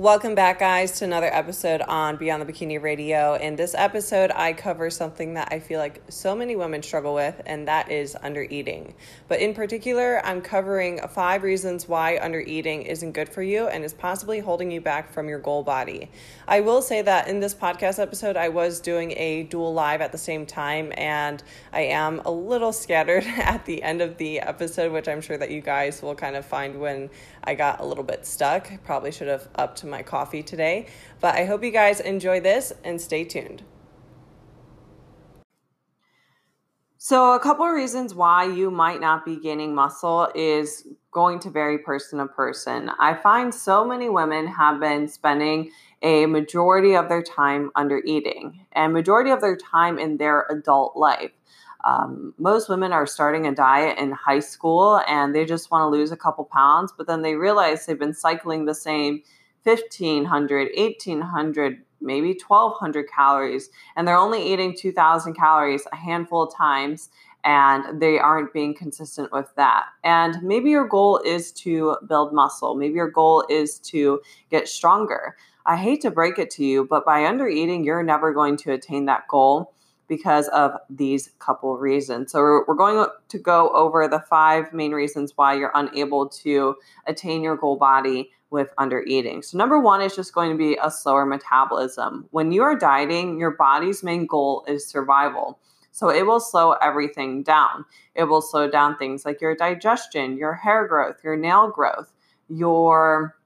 Welcome back, guys, to another episode on Beyond the Bikini Radio. In this episode, I cover something that I feel like so many women struggle with, and that is under eating. But in particular, I'm covering five reasons why under eating isn't good for you and is possibly holding you back from your goal body. I will say that in this podcast episode, I was doing a dual live at the same time, and I am a little scattered at the end of the episode, which I'm sure that you guys will kind of find when I got a little bit stuck. Probably should have upped my coffee today. But I hope you guys enjoy this and stay tuned. So, a couple of reasons why you might not be gaining muscle is going to vary person to person. I find so many women have been spending a majority of their time under eating and majority of their time in their adult life. Um, most women are starting a diet in high school and they just want to lose a couple pounds, but then they realize they've been cycling the same 1500, 1800, maybe 1200 calories, and they're only eating 2000 calories a handful of times and they aren't being consistent with that. And maybe your goal is to build muscle, maybe your goal is to get stronger. I hate to break it to you, but by under eating, you're never going to attain that goal because of these couple reasons. So, we're, going to go over the five main reasons why you're unable to attain your goal body with under eating. So, number one is just going to be a slower metabolism. When you are dieting, your body's main goal is survival. So, it will slow everything down. It will slow down things like your digestion, your hair growth, your nail growth, your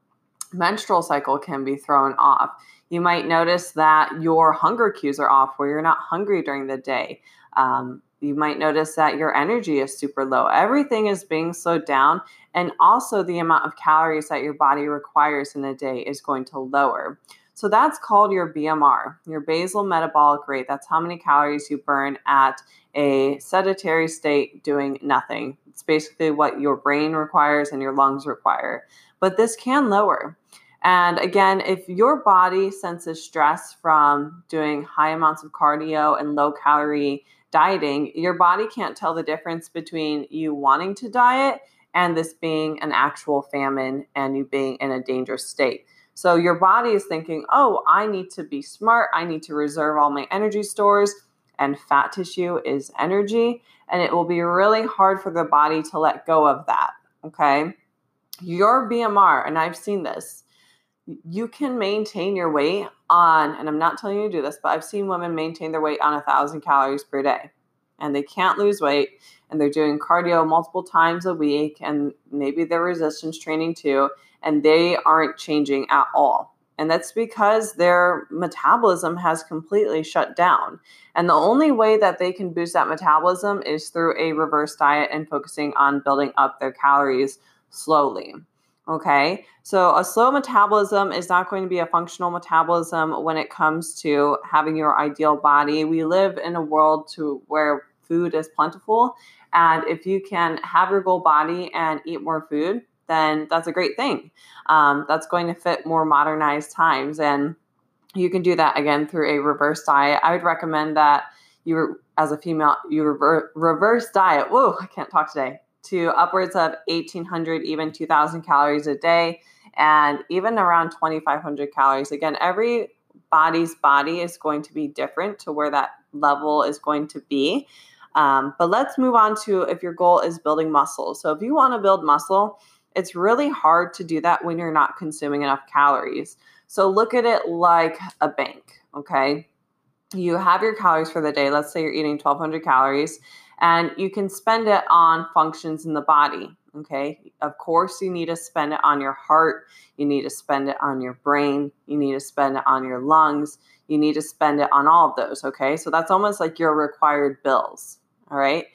menstrual cycle can be thrown off you might notice that your hunger cues are off where you're not hungry during the day. Um, you might notice that your energy is super low. Everything is being slowed down, and also the amount of calories that your body requires in a day is going to lower. So that's called your BMR, your basal metabolic rate. That's how many calories you burn at a sedentary state doing nothing. It's basically what your brain requires and your lungs require. But this can lower. And again, if your body senses stress from doing high amounts of cardio and low calorie dieting, your body can't tell the difference between you wanting to diet and this being an actual famine and you being in a dangerous state. So your body is thinking, oh, I need to be smart. I need to reserve all my energy stores. And fat tissue is energy. And it will be really hard for the body to let go of that. Okay. Your BMR, and I've seen this, you can maintain your weight on, and I'm not telling you to do this, but I've seen women maintain their weight on a thousand calories per day and they can't lose weight and they're doing cardio multiple times a week and maybe they're resistance training too, and they aren't changing at all. And that's because their metabolism has completely shut down. And the only way that they can boost that metabolism is through a reverse diet and focusing on building up their calories slowly. Okay, so a slow metabolism is not going to be a functional metabolism when it comes to having your ideal body. We live in a world to where food is plentiful, and if you can have your goal body and eat more food, then that's a great thing. Um, that's going to fit more modernized times, and you can do that again through a reverse diet. I would recommend that you, as a female, you rever- reverse diet. Whoa, I can't talk today to upwards of 1800 even 2000 calories a day and even around 2500 calories. Again every body's body is going to be different to where that level is going to be. Um, but let's move on to if your goal is building muscle. So if you want to build muscle it's really hard to do that when you're not consuming enough calories. So look at it like a bank okay? You have your calories for the day. Let's say you're eating 1200 calories and you can spend it on functions in the body. Okay. Of course, you need to spend it on your heart. You need to spend it on your brain. You need to spend it on your lungs. You need to spend it on all of those. Okay. So that's almost like your required bills. All right.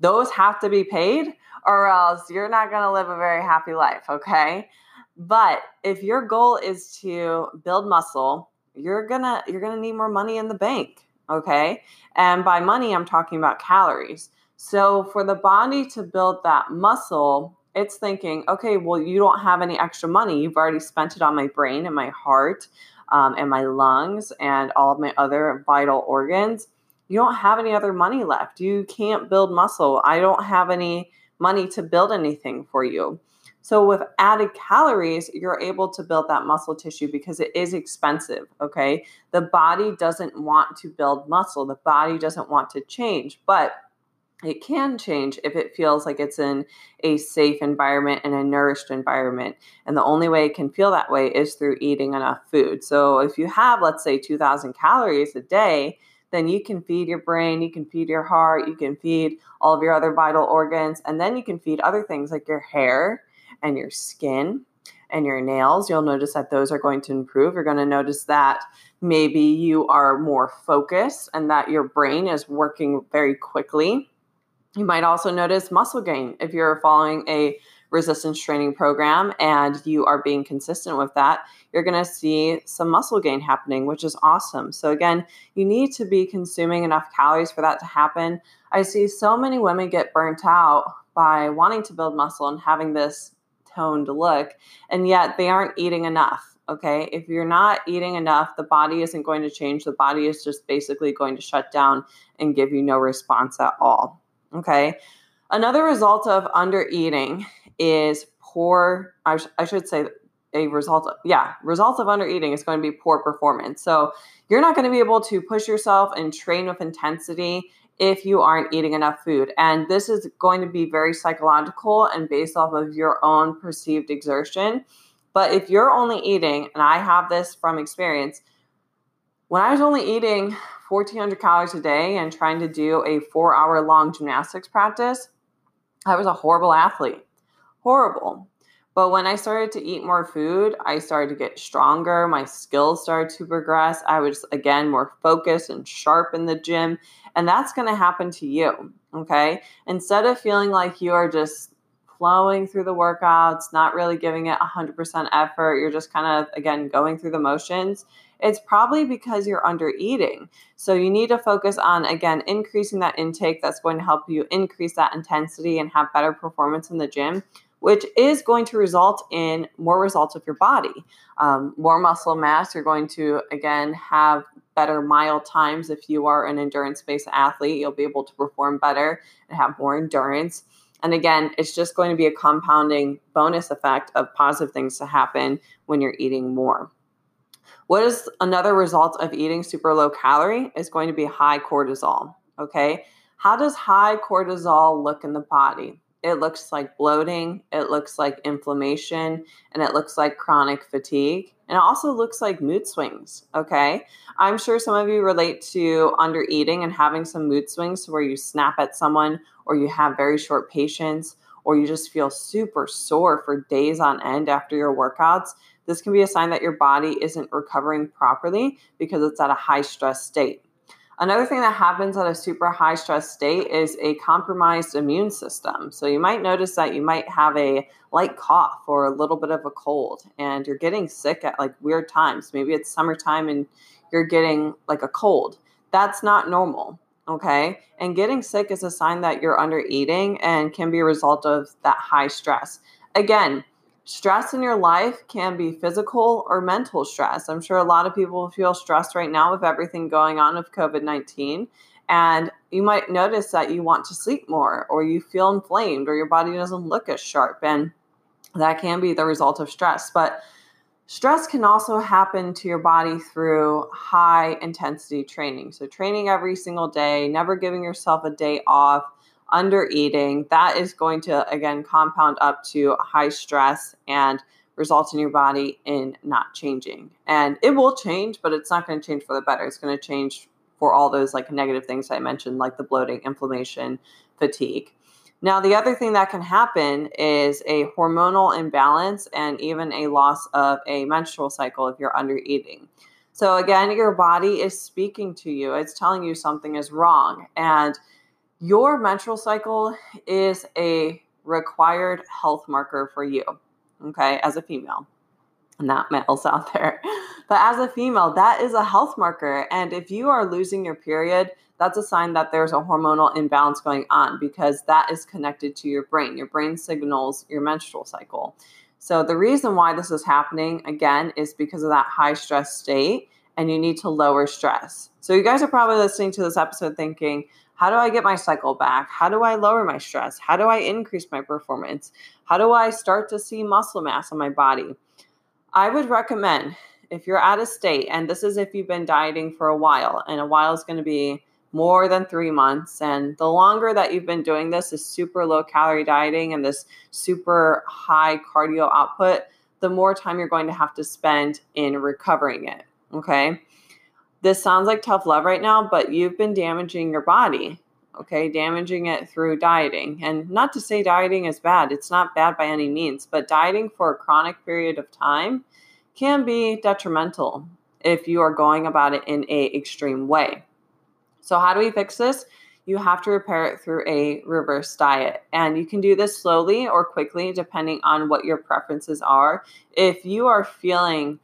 those have to be paid, or else you're not going to live a very happy life, okay? But if your goal is to build muscle, you're to you're to need more money in the bank, okay? And by money, I'm talking about calories. So for the body to build that muscle, it's thinking, okay, well, you don't have any extra money. You've already spent it on my brain and my heart um, and my lungs and all of my other vital organs. You don't have any other money left. You can't build muscle. I don't have any money to build anything for you. So, with added calories, you're able to build that muscle tissue because it is expensive. Okay. The body doesn't want to build muscle, the body doesn't want to change, but it can change if it feels like it's in a safe environment and a nourished environment. And the only way it can feel that way is through eating enough food. So, if you have, let's say, 2,000 calories a day, then you can feed your brain, you can feed your heart, you can feed all of your other vital organs, and then you can feed other things like your hair and your skin and your nails. You'll notice that those are going to improve. You're going to notice that maybe you are more focused and that your brain is working very quickly. You might also notice muscle gain if you're following a resistance training program and you are being consistent with that, you're going to see some muscle gain happening, which is awesome. So, again, you need to be consuming enough calories for that to happen. I see so many women get burnt out by wanting to build muscle and having this toned look, and yet they aren't eating enough. Okay. If you're not eating enough, the body isn't going to change. The body is just basically going to shut down and give you no response at all. Okay. Another result of under eating is poor, I, sh- I should say, a result of, yeah, results of under eating is going to be poor performance. So you're not going to be able to push yourself and train with intensity if you aren't eating enough food. And this is going to be very psychological and based off of your own perceived exertion. But if you're only eating, and I have this from experience, when I was only eating 1400 calories a day and trying to do a four hour long gymnastics practice, I was a horrible athlete. Horrible. But when I started to eat more food, I started to get stronger. My skills started to progress. I was, again, more focused and sharp in the gym. And that's going to happen to you. Okay. Instead of feeling like you are just flowing through the workouts, not really giving it 100% effort, you're just kind of, again, going through the motions, it's probably because you're under eating. So you need to focus on, again, increasing that intake. That's going to help you increase that intensity and have better performance in the gym which is going to result in more results of your body. Um, more muscle mass, you're going to, again, have better mile times. If you are an endurance based athlete, you'll be able to perform better and have more endurance. And again, it's just going to be a compounding bonus effect of positive things to happen when you're eating more. What is another result of eating super low calorie is going to be high cortisol. Okay. How does high cortisol look in the body? It looks like bloating, it looks like inflammation, and it looks like chronic fatigue. And it also looks like mood swings. Okay. I'm sure some of you relate to under eating and having some mood swings where you snap at someone or you have very short patience or you just feel super sore for days on end after your workouts. This can be a sign that your body isn't recovering properly because it's at a high stress state. Another thing that happens at a super high stress state is a compromised immune system. So you might notice that you might have a light cough or a little bit of a cold and you're getting sick at like weird times. Maybe it's summertime and you're getting like a cold. That's not normal. Okay. And getting sick is a sign that you're under eating and can be a result of that high stress. Again, stress in your life can be physical or mental stress. I'm sure a lot of people feel stressed right now with everything going on with COVID 19. And you might notice that you want to sleep more, or you feel inflamed, or your body doesn't look as sharp. And that can be the result of stress. But stress can also happen to your body through high intensity training. So, training every single day, never giving yourself a day off under eating, that is going to again compound up to high stress and result in your body in not changing. And it will change, but it's not going to change for the better. It's going to change for all those like negative things I mentioned, like the bloating, inflammation, fatigue. Now, the other thing that can happen is a hormonal imbalance and even a loss of a menstrual cycle if you're under eating. So, again, your body is speaking to you, it's telling you something is wrong. And your menstrual cycle is a required health marker for you, okay, as a female. Not males out there. But as a female, that is a health marker. And if you are losing your period, that's a sign that there's a hormonal imbalance going on because that is connected to your brain. Your brain signals your menstrual cycle. So, the reason why this is happening again is because of that high stress state, and you need to lower stress. So, you guys are probably listening to this episode thinking, how do I get my cycle back? How do I lower my stress? How do I increase my performance? How do I start to see muscle mass on my body? I would recommend if you're at a state, and this is if you've been dieting for a while, and a while is going to be more than three months. And the longer that you've been doing this, this super low calorie dieting and this super high cardio output, the more time you're going to have to spend in recovering it. Okay. This sounds like tough love right now, but you've been damaging your body. Okay. Damaging it through dieting. And not to say dieting is bad, it's not bad by any means, but dieting for a chronic period of time can be detrimental if you are going about it in a extreme way. So, how do we fix this? You have to repair it through a reverse diet. And you can do this slowly or quickly, depending on what your preferences are. If you are feeling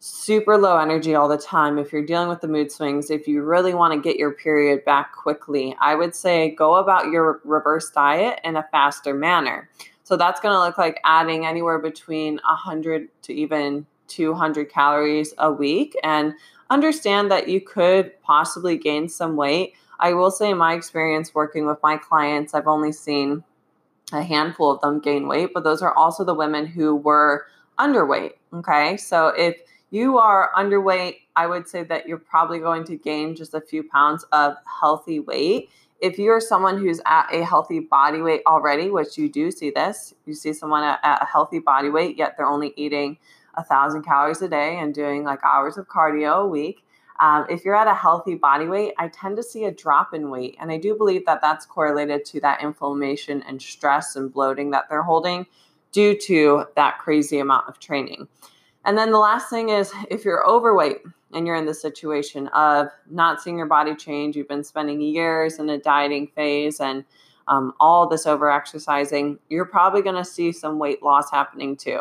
super low energy all the time, if you're dealing with the mood swings, if you really want to get your period back quickly, I would say go about your reverse diet in a faster manner. So that's going to look like adding anywhere between 100 to even 200 calories a week. And understand that you could possibly gain some weight. I will say, in my experience working with my clients, I've only seen a handful of them gain weight, but those are also the women who were underweight. Okay. So if you are underweight, I would say that you're probably going to gain just a few pounds of healthy weight. If you're someone who's at a healthy body weight already, which you do see this, you see someone at, at a healthy body weight, yet they're only eating a thousand calories a day and doing like hours of cardio a week. Um, if you're at a healthy body weight, I tend to see a drop in weight. And I do believe that that's correlated to that inflammation and stress and bloating that they're holding due to that crazy amount of training. And then the last thing is if you're overweight and you're in the situation of not seeing your body change, you've been spending years in a dieting phase and um, all this over exercising, you're probably going to see some weight loss happening too.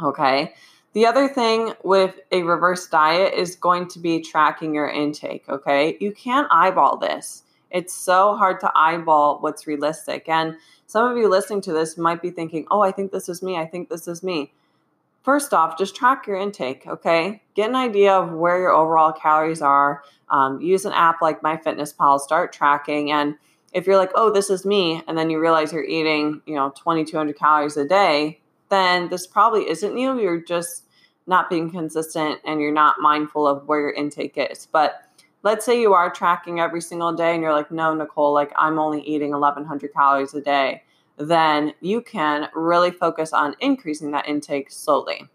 Okay. The other thing with a reverse diet is going to be tracking your intake. Okay. You can't eyeball this. It's so hard to eyeball what's realistic. And some of you listening to this might be thinking, oh, I think this is me. I think this is me. First off, just track your intake, okay? Get an idea of where your overall calories are. Um, use an app like MyFitnessPal, start tracking. And if you're like, oh, this is me, and then you realize you're eating, you know, 2,200 calories a day, then this probably isn't you. You're just not being consistent and you're not mindful of where your intake is. But let's say you are tracking every single day and you're like, no, Nicole, like I'm only eating 1100 calories a day, then you can really focus on increasing that intake slowly.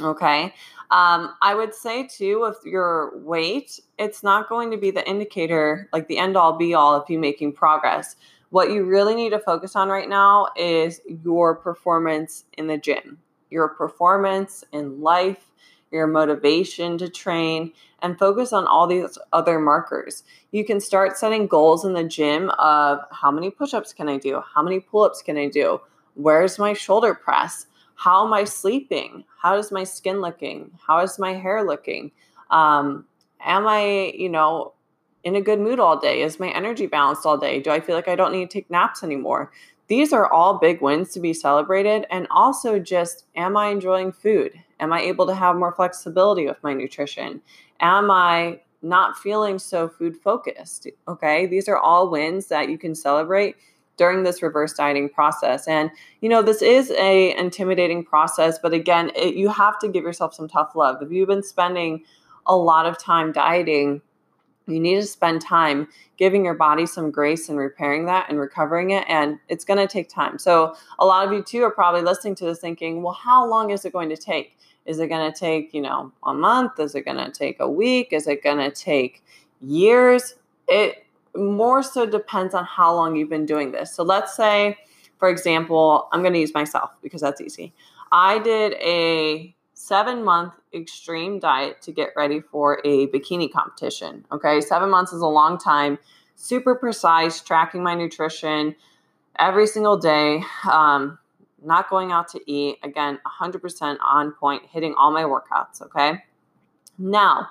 Okay. Um, I would say too, if your weight, it's not going to be the indicator, like the end all be all of you making progress. What you really need to focus on right now is your performance in the gym, your performance in life, your motivation to train, and focus on all these other markers. You can start setting goals in the gym of how many push ups can I do? How many pull ups can I do? Where's my shoulder press? How am I sleeping? How is my skin looking? How is my hair looking? Um, am I, you know, in a good mood all day? Is my energy balanced all day? Do I feel like I don't need to take naps anymore? These are all big wins to be celebrated. And also, just am I enjoying food? Am I able to have more flexibility with my nutrition? Am I not feeling so food focused? Okay, these are all wins that you can celebrate during this reverse dieting process and you know this is a intimidating process but again it, you have to give yourself some tough love if you've been spending a lot of time dieting you need to spend time giving your body some grace and repairing that and recovering it and it's going to take time. So a lot of you too are probably listening to this thinking well how long is it going to take? Is it going to take you know a month? Is it going to take a week? Is it going to take years? It more so depends on how long you've been doing this. So let's say for example i'm going to use myself because that's easy. I did a seven month extreme diet to get ready for a bikini competition. Okay, seven months is a long time super precise, tracking my nutrition every single day. Um, not going out to eat. Again, 100% on point, hitting all my workouts. Okay. Now,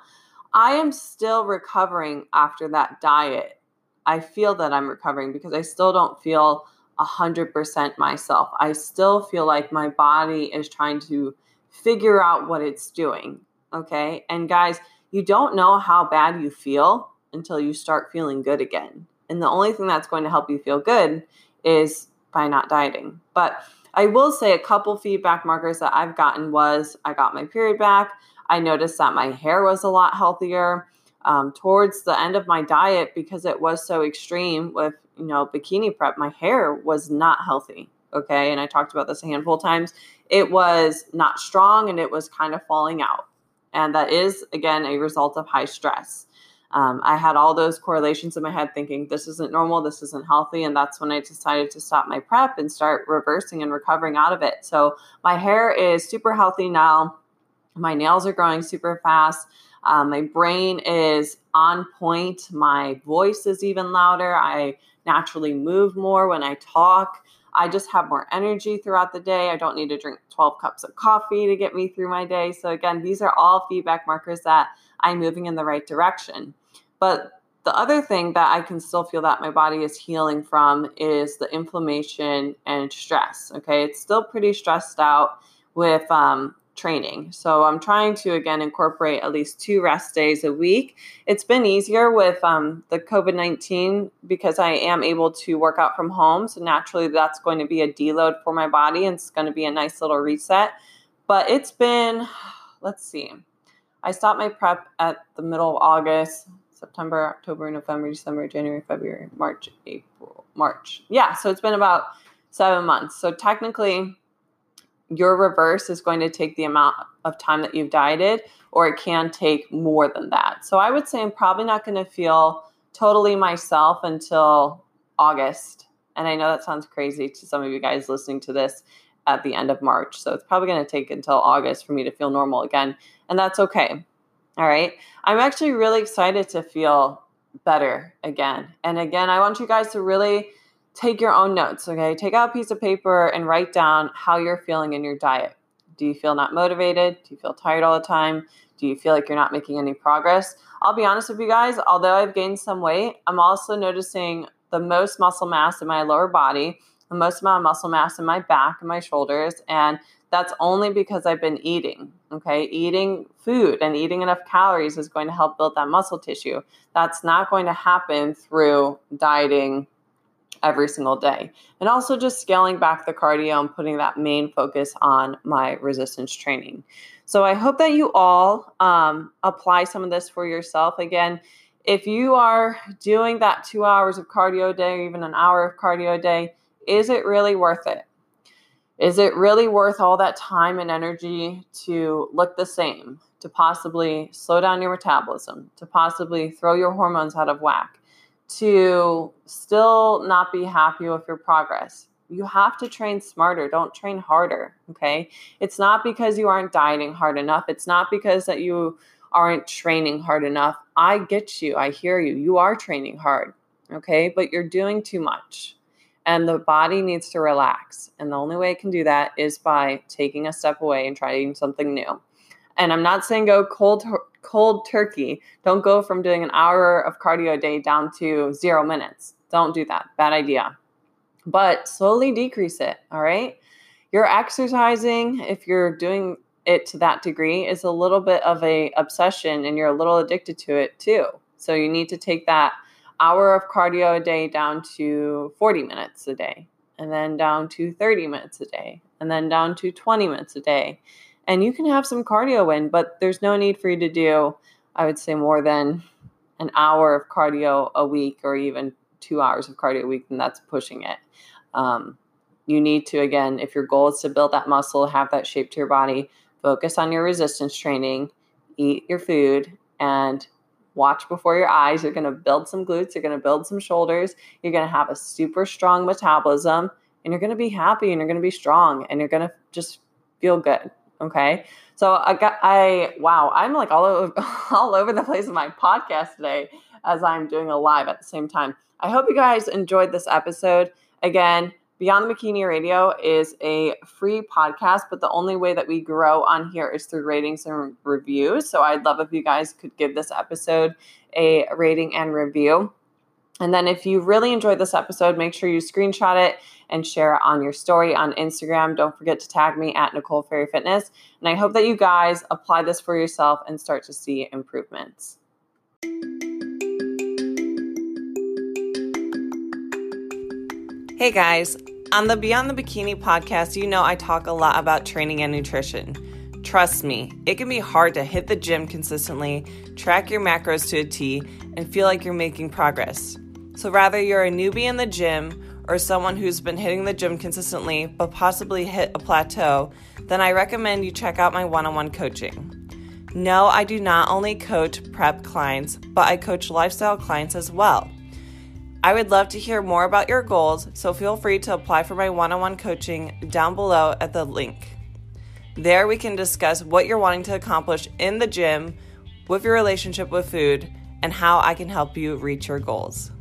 I am still recovering after that diet. I feel that I'm recovering because I still don't feel 100% myself. I still feel like my body is trying to figure out what it's doing. Okay. And guys, you don't know how bad you feel until you start feeling good again. And the only thing that's going to help you feel good is by not dieting. But I will say a couple feedback markers that I've gotten was I got my period back. I noticed that my hair was a lot healthier. Um, towards the end of my diet, because it was so extreme with you know bikini prep, my hair was not healthy. Okay, and I talked about this a handful of times. It was not strong and it was kind of falling out, and that is again a result of high stress. Um, I had all those correlations in my head thinking this isn't normal, this isn't healthy. And that's when I decided to stop my prep and start reversing and recovering out of it. So my hair is super healthy now. My nails are growing super fast. Um, my brain is on point. My voice is even louder. I naturally move more when I talk. I just have more energy throughout the day. I don't need to drink 12 cups of coffee to get me through my day. So, again, these are all feedback markers that I'm moving in the right direction. But the other thing that I can still feel that my body is healing from is the inflammation and stress. Okay, it's still pretty stressed out with um, training. So I'm trying to again incorporate at least two rest days a week. It's been easier with um, the COVID 19 because I am able to work out from home. So naturally, that's going to be a deload for my body and it's going to be a nice little reset. But it's been, let's see, I stopped my prep at the middle of August, September, October, November, December, January, February, March, April, March. Yeah, so it's been about seven months. So technically, your reverse is going to take the amount of time that you've dieted, or it can take more than that. So I would say I'm probably not going to feel totally myself until August. And I know that sounds crazy to some of you guys listening to this at the end of March. So it's probably going to take until August for me to feel normal again. And that's okay. All right. I'm actually really excited to feel better again. And again, I want you guys to really take your own notes, okay? Take out a piece of paper and write down how you're feeling in your diet. Do you feel not motivated? Do you feel tired all the time? Do you feel like you're not making any progress? I'll be honest with you guys, although I've gained some weight, I'm also noticing the most muscle mass in my lower body, the most amount of muscle mass in my back and my shoulders, and that's only because I've been eating. Okay, eating food and eating enough calories is going to help build that muscle tissue. That's not going to happen through dieting every single day. And also just scaling back the cardio and putting that main focus on my resistance training. So I hope that you all um, apply some of this for yourself. Again, if you are doing that two hours of cardio a day or even an hour of cardio a day, is it really worth it? Is it really worth all that time and energy to look the same, to possibly slow down your metabolism, to possibly throw your hormones out of whack, to still not be happy with your progress? You have to train smarter, don't train harder, okay? It's not because you aren't dieting hard enough, it's not because that you aren't training hard enough. I get you. I hear you. You are training hard, okay? But you're doing too much and the body needs to relax. And the only way it can do that is by taking a step away and trying something new. And I'm not saying go cold cold turkey. Don't go from doing an hour of cardio a day down to 0 minutes. Don't do that. Bad idea. But slowly decrease it, all right? You're exercising if you're doing it to that degree is a little bit of a obsession and you're a little addicted to it too. So you need to take that hour of cardio a day down to 40 minutes a day, and then down to 30 minutes a day, and then down to 20 minutes a day. And you can have some cardio in, but there's no need for you to do, I would say, more than an hour of cardio a week or even two hours of cardio a week, and that's pushing it. Um, you need to, again, if your goal is to build that muscle, have that shape to your body, focus on your resistance training, eat your food, and watch before your eyes. You're going to build some glutes, you're going to build some shoulders, you're going to have a super strong metabolism, and you're going to be happy and you're going to be strong and you're going to just feel good. Okay. So I got, I, wow, I'm like all over, all over the place in my podcast today as I'm doing a live at the same time. I hope you guys enjoyed this episode. Again, Beyond the Bikini Radio is a free podcast, but the only way that we grow on here is through ratings and reviews. So I'd love if you guys could give this episode a rating and review. And then if you really enjoyed this episode, make sure you screenshot it and share it on your story on Instagram. Don't forget to tag me at Nicole Ferrier Fitness. And I hope that you guys apply this for yourself and start to see improvements. Hey guys, on the Beyond the Bikini podcast, you know I talk a lot about training and nutrition. Trust me, it can be hard to hit the gym consistently, track your macros to a T, and feel like you're making progress. So, rather, you're a newbie in the gym or someone who's been hitting the gym consistently but possibly hit a plateau, then I recommend you check out my one on one coaching. No, I do not only coach prep clients, but I coach lifestyle clients as well. I would love to hear more about your goals, so feel free to apply for my one on one coaching down below at the link. There, we can discuss what you're wanting to accomplish in the gym, with your relationship with food, and how I can help you reach your goals.